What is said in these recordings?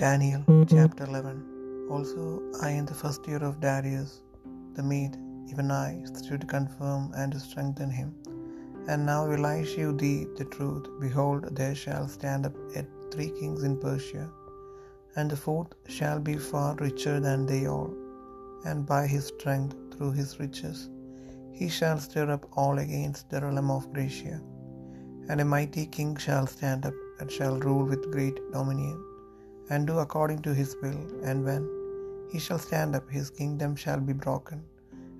Daniel chapter 11 Also I in the first year of Darius the Mede, even I, to confirm and strengthen him. And now will I shew thee the truth. Behold, there shall stand up yet three kings in Persia, and the fourth shall be far richer than they all, and by his strength through his riches he shall stir up all against the realm of Grecia. And a mighty king shall stand up, and shall rule with great dominion, and do according to his will. And when he shall stand up, his kingdom shall be broken,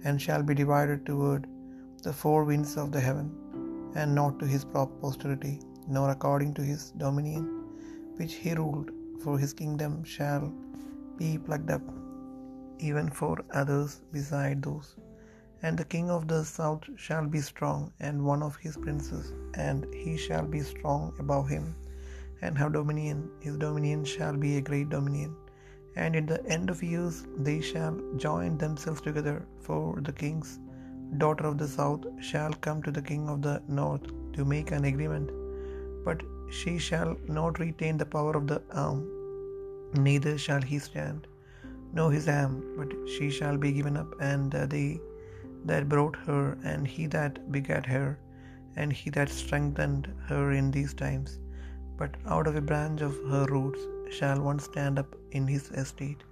and shall be divided toward the four winds of the heaven, and not to his posterity, nor according to his dominion which he ruled, for his kingdom shall be plucked up, even for others beside those. And the king of the south shall be strong, and one of his princes, and he shall be strong above him, and have dominion. His dominion shall be a great dominion. And in the end of years they shall join themselves together, for the king's daughter of the south shall come to the king of the north to make an agreement. But she shall not retain the power of the arm, neither shall he stand, nor his arm, but she shall be given up, and uh, they that brought her, and he that begat her, and he that strengthened her in these times. But out of a branch of her roots shall one stand up in his estate,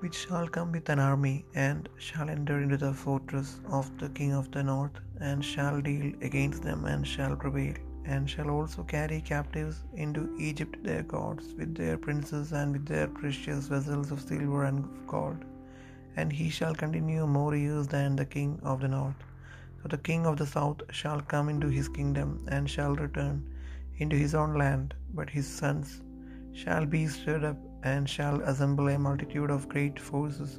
which shall come with an army, and shall enter into the fortress of the king of the north, and shall deal against them, and shall prevail, and shall also carry captives into Egypt their gods, with their princes, and with their precious vessels of silver and of gold. And he shall continue more years than the king of the north. So the king of the south shall come into his kingdom, and shall return into his own land, but his sons shall be stirred up, and shall assemble a multitude of great forces,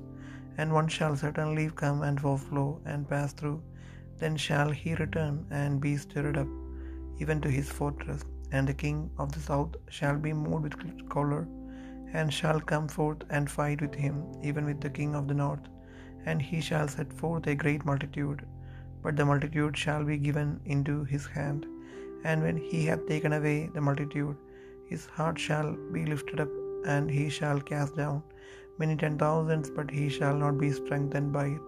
and one shall certainly come and overflow and pass through. Then shall he return and be stirred up, even to his fortress. And the king of the south shall be moved with choler, and shall come forth and fight with him, even with the king of the north. And he shall set forth a great multitude, but the multitude shall be given into his hand. And when he hath taken away the multitude, his heart shall be lifted up, and he shall cast down many ten thousands, but he shall not be strengthened by it.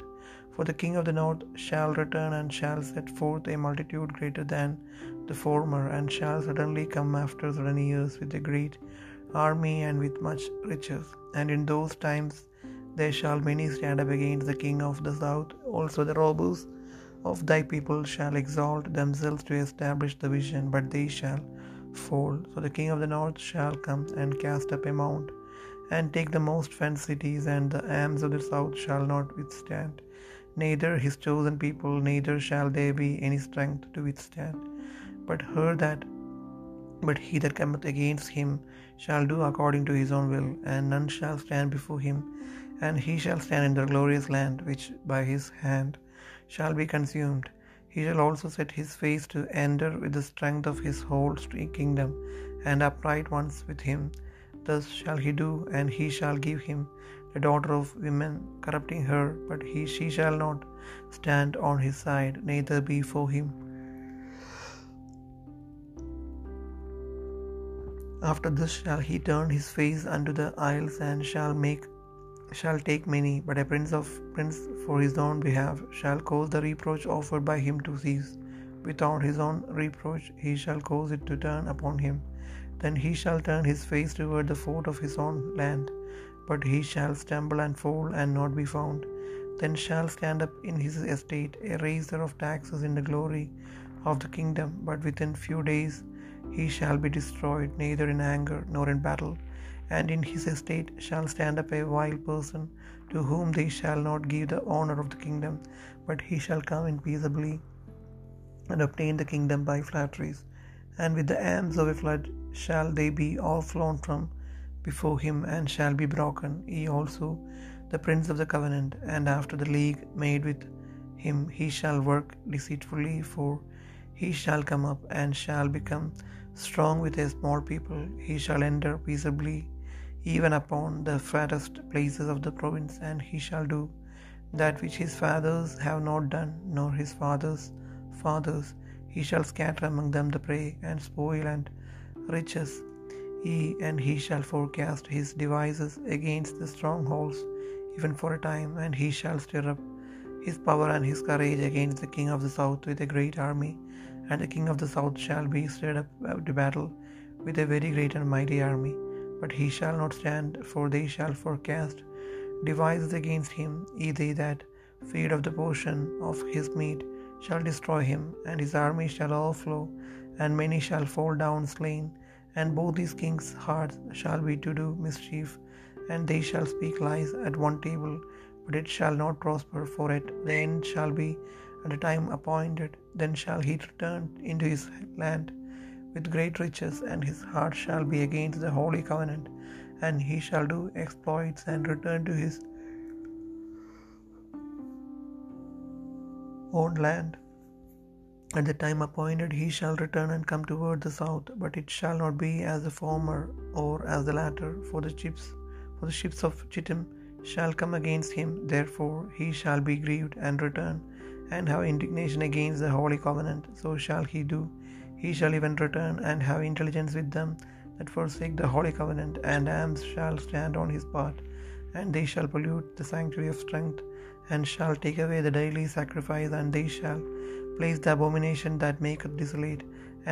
For the king of the north shall return, and shall set forth a multitude greater than the former, and shall suddenly come after certain years with a great army and with much riches. And in those times there shall many stand up against the king of the south. Also the robbers of thy people shall exalt themselves to establish the vision, but they shall fall. So the king of the north shall come and cast up a mount, and take the most fenced cities, and the arms of the south shall not withstand, neither his chosen people, neither shall there be any strength to withstand. But her that but he that cometh against him shall do according to his own will, and none shall stand before him, and he shall stand in the glorious land which by his hand shall be consumed. He shall also set his face to enter with the strength of his whole kingdom, and upright ones with him. Thus shall he do, and he shall give him the daughter of women, corrupting her, but he she shall not stand on his side, neither be for him. After this shall he turn his face unto the isles, and shall make shall take many, but a prince of prince for his own behalf shall cause the reproach offered by him to cease. Without his own reproach he shall cause it to turn upon him. Then he shall turn his face toward the fort of his own land, but he shall stumble and fall and not be found. Then shall stand up in his estate a raiser of taxes in the glory of the kingdom, but within few days he shall be destroyed, neither in anger nor in battle. And in his estate shall stand up a vile person, to whom they shall not give the honor of the kingdom, but he shall come in peaceably and obtain the kingdom by flatteries. And with the arms of a flood shall they be all flown from before him, and shall be broken, he also, the prince of the covenant, and after the league made with him he shall work deceitfully, for he shall come up and shall become strong with a small people. He shall enter peaceably even upon the fattest places of the province, and he shall do that which his fathers have not done, nor his fathers' fathers. He shall scatter among them the prey, and spoil and riches, He and he shall forecast his devices against the strongholds, even for a time, and he shall stir up his power and his courage against the king of the south with a great army. And the king of the south shall be stirred up to battle with a very great and mighty army. But he shall not stand, for they shall forecast devices against him, ye they that feed of the portion of his meat shall destroy him, and his army shall overflow, and many shall fall down slain. And both these kings' hearts shall be to do mischief, and they shall speak lies at one table, but it shall not prosper, for it the end shall be at the time appointed. Then shall he return into his land with great riches, and his heart shall be against the holy covenant, and he shall do exploits and return to his own land. At the time appointed he shall return and come toward the south, but it shall not be as the former or as the latter, for the ships for the ships of Chittim shall come against him, therefore he shall be grieved and return, and have indignation against the holy covenant, so shall he do. He shall even return and have intelligence with them that forsake the holy covenant, and arms shall stand on his part, and they shall pollute the sanctuary of strength, and shall take away the daily sacrifice, and they shall place the abomination that maketh desolate,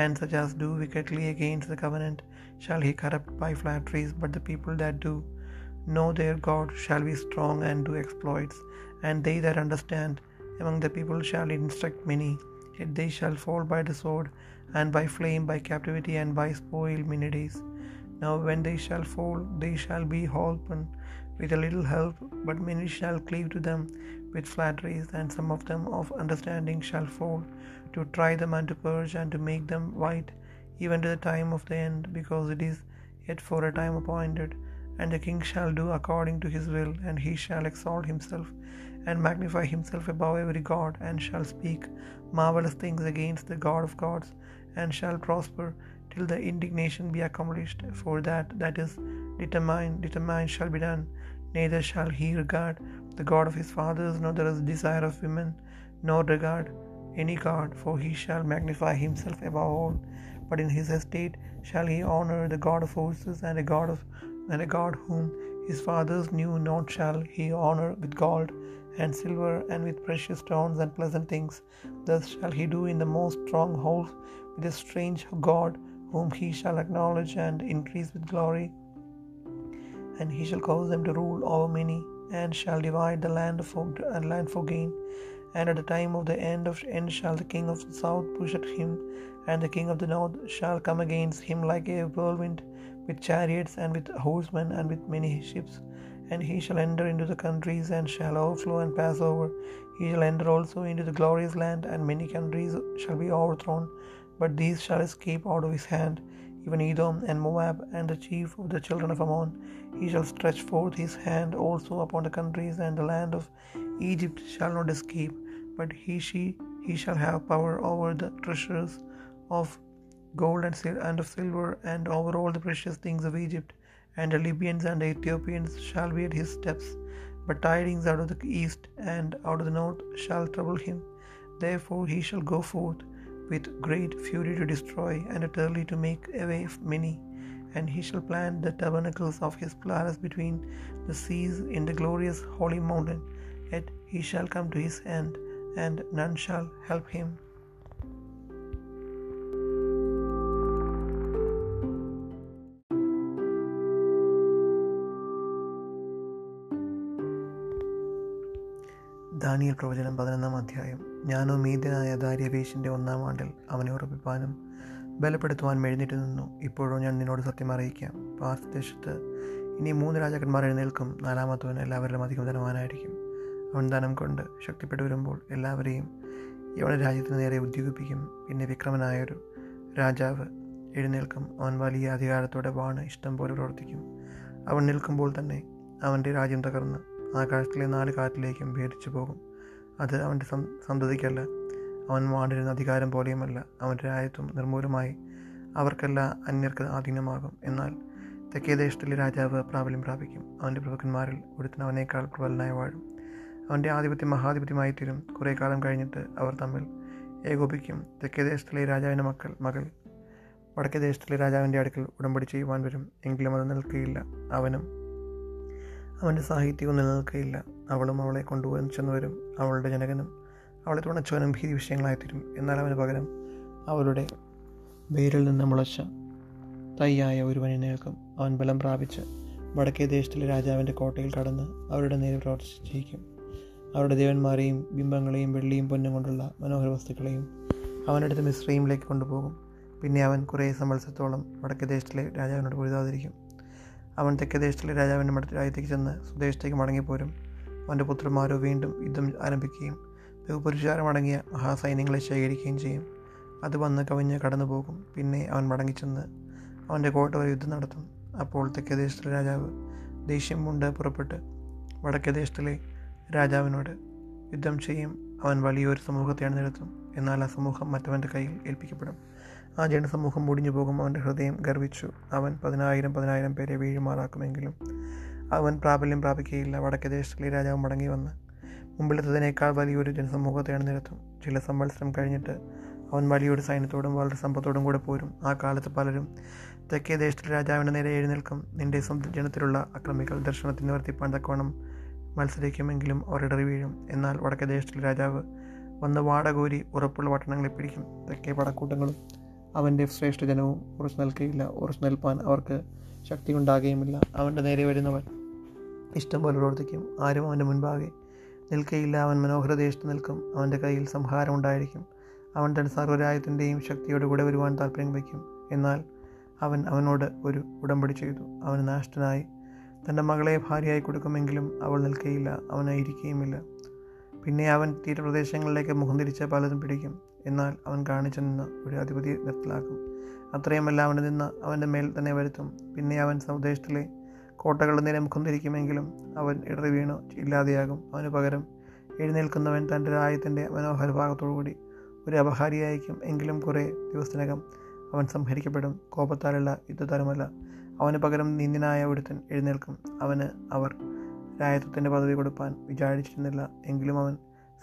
and such as do wickedly against the covenant shall he corrupt by flatteries, but the people that do know their God shall be strong and do exploits, and they that understand among the people shall instruct many, yet they shall fall by the sword, and by flame, by captivity, and by spoil many days. Now when they shall fall, they shall be holpen with a little help, but many shall cleave to them with flatteries, and some of them of understanding shall fall, to try them and to purge and to make them white, even to the time of the end, because it is yet for a time appointed. And the king shall do according to his will, and he shall exalt himself and magnify himself above every god, and shall speak marvelous things against the God of gods, and shall prosper till the indignation be accomplished. For that that is determined, determined shall be done. Neither shall he regard the God of his fathers, nor the desire of women, nor regard any God, for he shall magnify himself above all. But in his estate shall he honor the God of horses, and a God of and a God whom his fathers knew not shall he honor with gold and silver and with precious stones and pleasant things. Thus shall he do in the most strong house with a strange God, whom he shall acknowledge and increase with glory. And he shall cause them to rule over many, and shall divide the land for and land for gain. And at the time of the end of end shall the king of the south push at him, and the king of the north shall come against him like a whirlwind, with chariots and with horsemen and with many ships. And he shall enter into the countries and shall overflow and pass over. He shall enter also into the glorious land, and many countries shall be overthrown, but these shall escape out of his hand. Even Edom and Moab and the chief of the children of Ammon, he shall stretch forth his hand also upon the countries, and the land of Egypt shall not escape, but he she he shall have power over the treasures of gold and, and of silver, and over all the precious things of Egypt. And the Libyans and the Ethiopians shall be at his steps. But tidings out of the east and out of the north shall trouble him. Therefore he shall go forth with great fury to destroy, and utterly to make away many. And he shall plant the tabernacles of his palace between the seas in the glorious holy mountain. Yet he shall come to his end, and none shall help him. Daniel പ്രവചനം പതിനൊന്നാം അധ്യായം. ഞാനോ മീതനായ ദാര്യവേശിന്റെ ഒന്നാം ആണ്ടിൽ അവനെ ഉറപ്പിപ്പാനും ബലപ്പെടുത്തുവാൻ എഴുന്നേറ്റ് നിന്നു. ഇപ്പോഴോ ഞാൻ നിന്നോട് സത്യം അറിയിക്കാം. പാർശ്വദേശത്ത് ഇനി മൂന്ന് രാജാക്കന്മാർ എഴുന്നേൽക്കും. നാലാമത്തവൻ എല്ലാവരിലും അധികം ധനവാനായിരിക്കും അവൻ ധനം കൊണ്ട് ശക്തിപ്പെട്ടു വരുമ്പോൾ എല്ലാവരെയും യവന രാജ്യത്തിന് നേരെ ഉദ്യോഗിപ്പിക്കും. പിന്നെ വിക്രമനായൊരു രാജാവ് എഴുന്നേൽക്കും. അവൻ വലിയ അധികാരത്തോടെ വാണ് ഇഷ്ടം പോലെ പ്രവർത്തിക്കും. അവൻ നിൽക്കുമ്പോൾ തന്നെ അവന്റെ രാജ്യം തകർന്ന് ആകാശത്തിലെ നാല് കാറ്റിലേക്കും ഭേദിച്ചു പോകും. അത് അവന്റെ സന്തതിക്കല്ല. അവൻ വാണ്ടിരുന്ന അധികാരം പോലെയുമല്ല. അവന്റെ രാജ്യത്വം നിർമൂലമായി അവർക്കല്ല അന്യർക്ക് ആധീനമാകും. എന്നാൽ തെക്കേ ദേശത്തിലെ രാജാവ് പ്രാബല്യം പ്രാപിക്കും. അവന്റെ പ്രഭുക്കന്മാരിൽ ഒരുത്തിന് അവനേക്കാൾ പ്രബലനായി വാഴും. അവന്റെ ആധിപത്യം മഹാധിപത്യമായി തീരും കുറേ കാലം കഴിഞ്ഞിട്ട് അവർ തമ്മിൽ ഏകോപിക്കും. തെക്കേ ദേശത്തിലെ രാജാവിന്റെ മക്കൾ മകൾ വടക്കേ ദേശത്തിലെ രാജാവിന്റെ അടുക്കൽ ഉടമ്പടി ചെയ്യുവാൻ വരും. എങ്കിലും അത് നിൽക്കുകയില്ല. അവനും അവന്റെ സാഹിത്യവും നിലനിൽക്കുകയില്ല അവളും അവളെ കൊണ്ടുപോകാൻ ചെന്നവരും അവളുടെ ജനകനും അവളെ തുണച്ചവനും ഭീതി വിഷയങ്ങളായി തീരും എന്നാൽ അവന് പകരം അവളുടെ വേരിൽ നിന്ന് മുളച്ച തയ്യായ ഒരുവനെ നേൽക്കും അവൻ ബലം പ്രാപിച്ച് വടക്കേ ദേശത്തിലെ രാജാവിന്റെ കോട്ടയിൽ കടന്ന് അവരുടെ നേരെ പ്രവർത്തിച്ച് ജയിക്കും അവരുടെ ദേവന്മാരെയും ബിംബങ്ങളെയും വെള്ളിയും പൊന്നും കൊണ്ടുള്ള മനോഹര വസ്തുക്കളെയും അവനടുത്ത് മിശ്രീമിലേക്ക് കൊണ്ടുപോകും. പിന്നെ അവൻ കുറേ സമ്മത്സരത്തോളം വടക്കേ ദേശത്തിലെ രാജാവിനോട് പൊരുതാതിരിക്കും. അവൻ തെക്കേ ദേശത്തിലെ രാജാവിന്റെ മട രാജ്യത്തേക്ക് ചെന്ന് സ്വദേശത്തേക്ക് മടങ്ങിപ്പോരും. അവന്റെ പുത്രന്മാരോ വീണ്ടും യുദ്ധം ആരംഭിക്കുകയും ബഹുപുരുഷാരമടങ്ങിയ മഹാസൈന്യങ്ങളെ ശേഖരിക്കുകയും ചെയ്യും. അത് വന്ന് കവിഞ്ഞ് കടന്നു പോകും പിന്നെ അവൻ മടങ്ങിച്ചെന്ന് അവന്റെ കോട്ട വരെ യുദ്ധം നടത്തും. അപ്പോൾ തെക്കേ ദേശത്തിലെ രാജാവ് ദേഷ്യം കൊണ്ട് പുറപ്പെട്ട് വടക്കേ ദേശത്തിലെ രാജാവിനോട് യുദ്ധം ചെയ്യും. അവൻ വലിയൊരു സമൂഹത്തെ അണിനിരത്തും. എന്നാൽ ആ സമൂഹം മറ്റവന്റെ കയ്യിൽ ഏൽപ്പിക്കപ്പെടും. ആ ജനസമൂഹം മുടിഞ്ഞു പോകും. അവന്റെ ഹൃദയം ഗർവിച്ചു. അവൻ പതിനായിരം പതിനായിരം പേരെ വീഴുമാറാക്കുമെങ്കിലും അവൻ പ്രാബല്യം പ്രാപിക്കുകയില്ല. വടക്കേ ദേശത്തിലെ രാജാവ് മടങ്ങി വന്ന് മുമ്പിലെത്തതിനേക്കാൾ വലിയൊരു ജനസമൂഹത്തെ അണിനിരത്തും ചില സംവത്സരം കഴിഞ്ഞിട്ട് അവൻ വലിയൊരു സൈന്യത്തോടും വളരെ സമ്പത്തോടും കൂടെ പോരും. ആ കാലത്ത് പലരും തെക്കേ ദേശത്തിലെ രാജാവിന്റെ നേരെ എഴുന്നേൽക്കും. നിന്റെ സ്വന്തം ജനത്തിലുള്ള അക്രമികൾ ദർശനത്തിന് വർത്തിപ്പാൻ തക്കവണ്ണം മത്സരിക്കുമെങ്കിലും അവർ ഇടറി വീഴും. എന്നാൽ വടക്കേ ദേശത്തിലെ രാജാവ് വന്ന് വാടകോരി ഉറപ്പുള്ള പട്ടണങ്ങളെ പിടിക്കും. തെക്കേ പടക്കൂട്ടങ്ങളും അവന്റെ ശ്രേഷ്ഠജനവും ഉറച്ചു നിൽക്കുകയില്ല ഉറച്ചു നിൽപ്പാൻ അവർക്ക് ശക്തി ഉണ്ടാകുകയുമില്ല അവന്റെ നേരെ വരുന്നവൻ ഇഷ്ടം പോലെ പ്രവർത്തിക്കും. ആരും അവന്റെ മുൻപാകെ നിൽക്കയില്ല. അവൻ മനോഹര ദേശത്ത് നിൽക്കും. അവന്റെ കയ്യിൽ സംഹാരം ഉണ്ടായിരിക്കും. അവൻ തന്റെ സർവരായത്തിന്റെയും ശക്തിയോട് കൂടെ വരുവാൻ താല്പര്യം വയ്ക്കും. എന്നാൽ അവൻ അവനോട് ഒരു ഉടമ്പടി ചെയ്തു. അവൻ നാഷ്ടനായി തന്റെ മകളെ ഭാര്യയായി കൊടുക്കുമെങ്കിലും അവൾ നിൽക്കുകയില്ല അവനായിരിക്കുകയുമില്ല. പിന്നെ അവൻ തീരപ്രദേശങ്ങളിലേക്ക് മുഖം തിരിച്ച പലതും പിടിക്കും. എന്നാൽ അവൻ കാണിച്ചു നിന്ന് ഒരു അധിപതി നിർത്തലാക്കും. അത്രയുമല്ല അവന് നിന്ന് അവന്റെ മേൽ തന്നെ വരുത്തും. പിന്നെ അവൻ സ്വദേശത്തിലെ കോട്ടകളുടെ നേരെ മുഖം തിരിക്കുമെങ്കിലും അവൻ ഇടറി വീണു ഇല്ലാതെയാകും. അവന് പകരം എഴുന്നേൽക്കുന്നവൻ തന്റെ രാജ്യത്തിന്റെ മനോഹര ഭാഗത്തോടുകൂടി ഒരു അപഹാരിയായിരിക്കും എങ്കിലും കുറേ ദിവസത്തിനകം അവൻ സംഹരിക്കപ്പെടും. കോപത്താലുള്ള യുദ്ധതരമല്ല അവന് പകരം നിന്ദിനായ ഒരുത്തൻ എഴുന്നേൽക്കും. അവന് അവർ രായത്വത്തിന്റെ പദവി കൊടുപ്പാൻ വിചാരിച്ചിരുന്നില്ല. എങ്കിലും അവൻ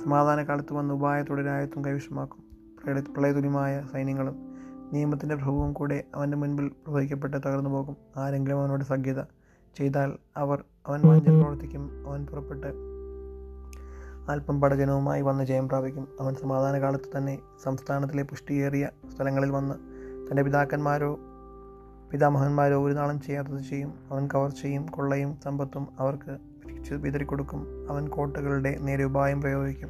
സമാധാനകാലത്ത് വന്ന് ഉപായത്തോടെ രായത്വം കൈവശമാക്കും. പ്രളയ പ്രളയതുല്യമായ സൈന്യങ്ങളും നിയമത്തിന്റെ പ്രഭുവും കൂടെ അവന്റെ മുൻപിൽ പ്രവഹിക്കപ്പെട്ട് തകർന്നു പോകും. ആരെങ്കിലും അവനോട് സഖ്യത ചെയ്താൽ അവർ അവൻ വഞ്ചന പ്രവർത്തിക്കും. അവൻ പുറപ്പെട്ട് അല്പം പടജനവുമായി വന്ന് ജയം പ്രാപിക്കും. അവൻ സമാധാന കാലത്ത് തന്നെ സംസ്ഥാനത്തിലെ പുഷ്ടിയേറിയ സ്ഥലങ്ങളിൽ വന്ന് തന്റെ പിതാക്കന്മാരോ പിതാമഹന്മാരോ ഒരു നാളും ചെയ്യാത്തത് ചെയ്യും. അവൻ കവർച്ചയും കൊള്ളയും സമ്പത്തും അവർക്ക് പിരിച്ച് വിതറിക്കൊടുക്കും. അവൻ കോട്ടകളുടെ നേരെ ഉപായം പ്രയോഗിക്കും.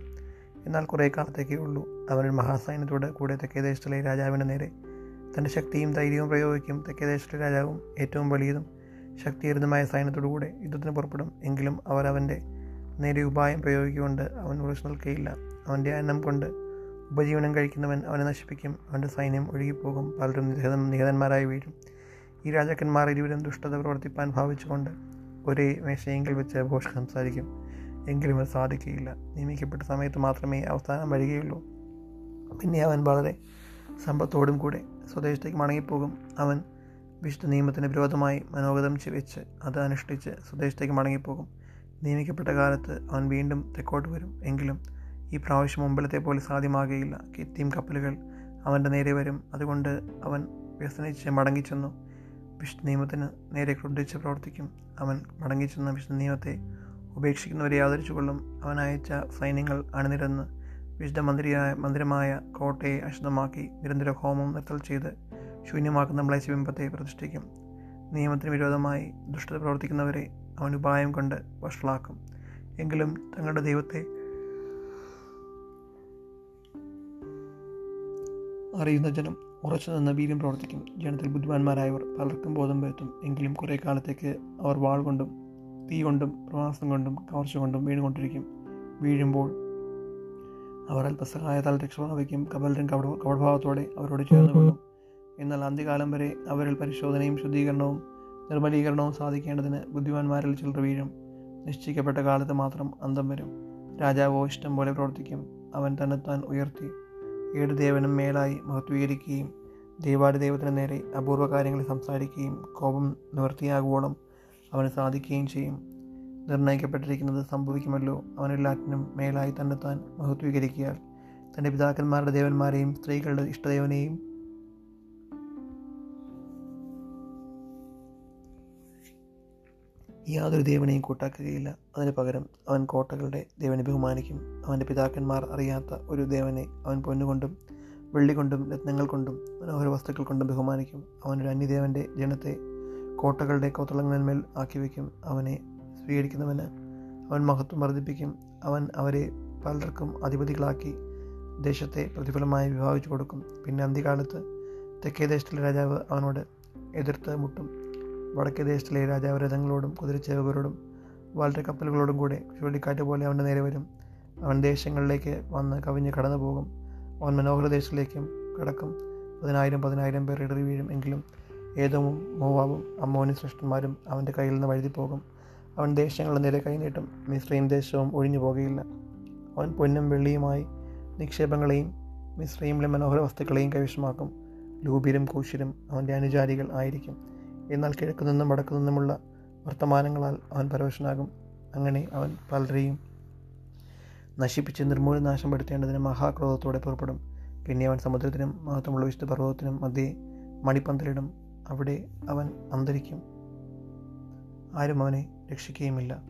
എന്നാൽ കുറേ കാലത്തേക്കേ ഉള്ളൂ. അവൻ മഹാസൈന്യത്തോട് കൂടെ തെക്കേദേശത്തിലെ രാജാവിന്റെ നേരെ തന്റെ ശക്തിയും ധൈര്യവും പ്രയോഗിക്കും. തെക്കേദേശത്തിലെ രാജാവും ഏറ്റവും വലിയതും ശക്തിയേറിയതുമായ സൈന്യത്തോടു കൂടെ യുദ്ധത്തിന് പുറപ്പെടും. എങ്കിലും അവർ അവന്റെ നേരെ ഉപായം പ്രയോഗിക്കുകൊണ്ട് അവൻ ഉറച്ചു നിൽക്കുകയില്ല അവന്റെ അന്നം കൊണ്ട് ഉപജീവനം കഴിക്കുന്നവൻ അവനെ നശിപ്പിക്കും. അവന്റെ സൈന്യം ഒഴുകിപ്പോകും. പലരും നിഹതം നിഹതന്മാരായി വീഴും. ഈ രാജാക്കന്മാർ ഇരുവരും ദുഷ്ടത പ്രവർത്തിപ്പാൻ ഭാവിച്ചുകൊണ്ട് ഒരേ മേശയെങ്കിൽ വെച്ച് ഘോഷ് സംസാരിക്കും. എങ്കിലും അത് സാധിക്കുകയില്ല. നിയമിക്കപ്പെട്ട സമയത്ത് മാത്രമേ അവസാനം വരികയുള്ളൂ. പിന്നെ അവൻ വളരെ സമ്പത്തോടും കൂടെ സ്വദേശത്തേക്ക് മടങ്ങിപ്പോകും. അവൻ വിശുദ്ധ നിയമത്തിന് വിരോധമായി മനോഗതം വെച്ച് അത് അനുഷ്ഠിച്ച് സ്വദേശത്തേക്ക് മടങ്ങിപ്പോകും. നിയമിക്കപ്പെട്ട കാലത്ത് അവൻ വീണ്ടും തെക്കോട്ട് വരും. എങ്കിലും ഈ പ്രാവശ്യം മുമ്പിലത്തെ പോലെ സാധ്യമാകുകയില്ല. കിത്തിയും കപ്പലുകൾ അവന്റെ നേരെ വരും. അതുകൊണ്ട് അവൻ വ്യസനിച്ച് മടങ്ങിച്ചെന്നു. വിശുദ്ധ നിയമത്തിന് നേരെ ക്രുദ്ധിച്ച് പ്രവർത്തിക്കും. അവൻ മടങ്ങിച്ചെന്ന വിശുദ്ധ നിയമത്തെ ഉപേക്ഷിക്കുന്നവരെ ആദരിച്ചുകൊള്ളും. അവൻ അയച്ച സൈന്യങ്ങൾ അണിനിരന്ന് വിശുദ്ധ മന്ദിരമായ മന്ദിരമായ കോട്ടയെ അശുദ്ധമാക്കി നിരന്തര ഹോമം നിർത്തൽ ചെയ്ത് ശൂന്യമാക്കുന്ന മ്ലേശബിംബത്തെ പ്രതിഷ്ഠിക്കും. നിയമത്തിന് വിരോധമായി ദുഷ്ടത പ്രവർത്തിക്കുന്നവരെ അവൻ ഉപായം കൊണ്ട് വഷളാക്കും. എങ്കിലും തങ്ങളുടെ ദൈവത്തെ അറിയുന്ന ജനം ഉറച്ചു നിന്ന വീര്യം പ്രവർത്തിക്കും. ജനത്തിൽ ബുദ്ധിമാന്മാരായവർ പലർക്കും ബോധം വരുത്തും. എങ്കിലും കുറേ കാലത്തേക്ക് അവർ വാൾ കൊണ്ടും തീ കൊണ്ടും പ്രവാസം കൊണ്ടും കവർച്ച കൊണ്ടും വീണുകൊണ്ടിരിക്കും. വീഴുമ്പോൾ അവർ അല്പസഹായത്താൽ രക്ഷപ്രാപിക്കും കപലരും കവട കവടഭാവത്തോടെ അവരോട് ചേർന്ന് കൊള്ളും. എന്നാൽ അന്ത്യകാലം വരെ അവരിൽ പരിശോധനയും ശുദ്ധീകരണവും നിർമ്മലീകരണവും സാധിക്കേണ്ടതിന് ബുദ്ധിമാന്മാരിൽ ചിലർ വീഴും. നിശ്ചയിക്കപ്പെട്ട കാലത്ത് മാത്രം അന്തം വരും. രാജാവോ ഇഷ്ടം പോലെ പ്രവർത്തിക്കും. അവൻ തന്നെത്താൻ ഉയർത്തി. ഏഴ് ദേവനും മേലായി മഹത്വീകരിക്കുകയും ദേവാടിദേവത്തിന് നേരെ അപൂർവ കാര്യങ്ങൾ സംസാരിക്കുകയും കോപം നിവൃത്തിയാകുവോളം അവന് സാധിക്കുകയും ചെയ്യും. നിർണയിക്കപ്പെട്ടിരിക്കുന്നത് സംഭവിക്കുമല്ലോ. അവനെല്ലാറ്റിനും മേലായി തന്നെത്താൻ മഹത്വീകരിക്കിയാൽ തന്റെ പിതാക്കന്മാരുടെ ദേവന്മാരെയും സ്ത്രീകളുടെ ഇഷ്ടദേവനെയും യാതൊരു ദേവനെയും കൂട്ടാക്കുകയില്ല. അതിന് പകരം അവൻ കോട്ടകളുടെ ദേവനെ ബഹുമാനിക്കും. അവന്റെ പിതാക്കന്മാർ അറിയാത്ത ഒരു ദേവനെ അവൻ പൊന്നുകൊണ്ടും വെള്ളി കൊണ്ടും രത്നങ്ങൾ കൊണ്ടും മനോഹര വസ്തുക്കൾ കൊണ്ടും ബഹുമാനിക്കും. അവനൊരു അന്യദേവന്റെ ജനത്തെ കോട്ടകളുടെ കോത്തളങ്ങളിന്മേൽ ആക്കി വയ്ക്കും അവനെ സ്വീകരിക്കുന്നവന് അവൻ മഹത്വം വർദ്ധിപ്പിക്കും. അവൻ അവരെ പലർക്കും അധിപതികളാക്കി ദേശത്തെ പ്രതിഫലമായി വിഭാവിച്ചു കൊടുക്കും. പിന്നെ അന്ത്യകാലത്ത് തെക്കേ ദേശത്തിലെ രാജാവ് അവനോട് എതിർത്ത് മുട്ടും. വടക്കേ ദേശത്തിലെ രാജാവ് രഥങ്ങളോടും കുതിരച്ചേവകരോടും കപ്പലുകളോടും കൂടെ ചുഴലിക്കാറ്റ് പോലെ അവന്റെ നേരെ വരും. അവൻ ദേശങ്ങളിലേക്ക് വന്ന് കവിഞ്ഞ് കടന്നു പോകും അവൻ മനോഹര ദേശത്തിലേക്കും കടക്കും. പതിനായിരം പതിനായിരം പേർ ഇടറി വീഴും എങ്കിലും ഏതോമും മോവാബും അമ്മോനും ശ്രേഷ്ഠന്മാരും അവന്റെ കയ്യിൽ നിന്ന് വഴുതി പോകും അവൻ ദേശങ്ങളുടെ നേരെ കൈനീട്ടും മിശ്രയും ദേശവും ഒഴിഞ്ഞു പോകുകയില്ല. അവൻ പൊന്നും വെള്ളിയുമായി നിക്ഷേപങ്ങളെയും മിശ്രയിലെ മനോഹര വസ്തുക്കളെയും കൈവശമാക്കും. ലൂബിരും കൂശിരും അവന്റെ അനുചാരികൾ ആയിരിക്കും. എന്നാൽ കിഴക്കു നിന്നും വടക്കു നിന്നുമുള്ള വർത്തമാനങ്ങളാൽ അവൻ പരവശനാകും. അങ്ങനെ അവൻ പലരെയും നശിപ്പിച്ച് നിർമൂലനാശം വരുത്തേണ്ടതിന് മഹാക്രോധത്തോടെ പുറപ്പെടും. പിന്നെ അവൻ സമുദ്രത്തിനും മഹത്വമുള്ള വിശുദ്ധ പർവതത്തിനും മധ്യേ മണിപ്പന്തലിടും. അവിടെ അവൻ അന്തരിക്കും. ആരും അവനെ രക്ഷിക്കുകയുമില്ല.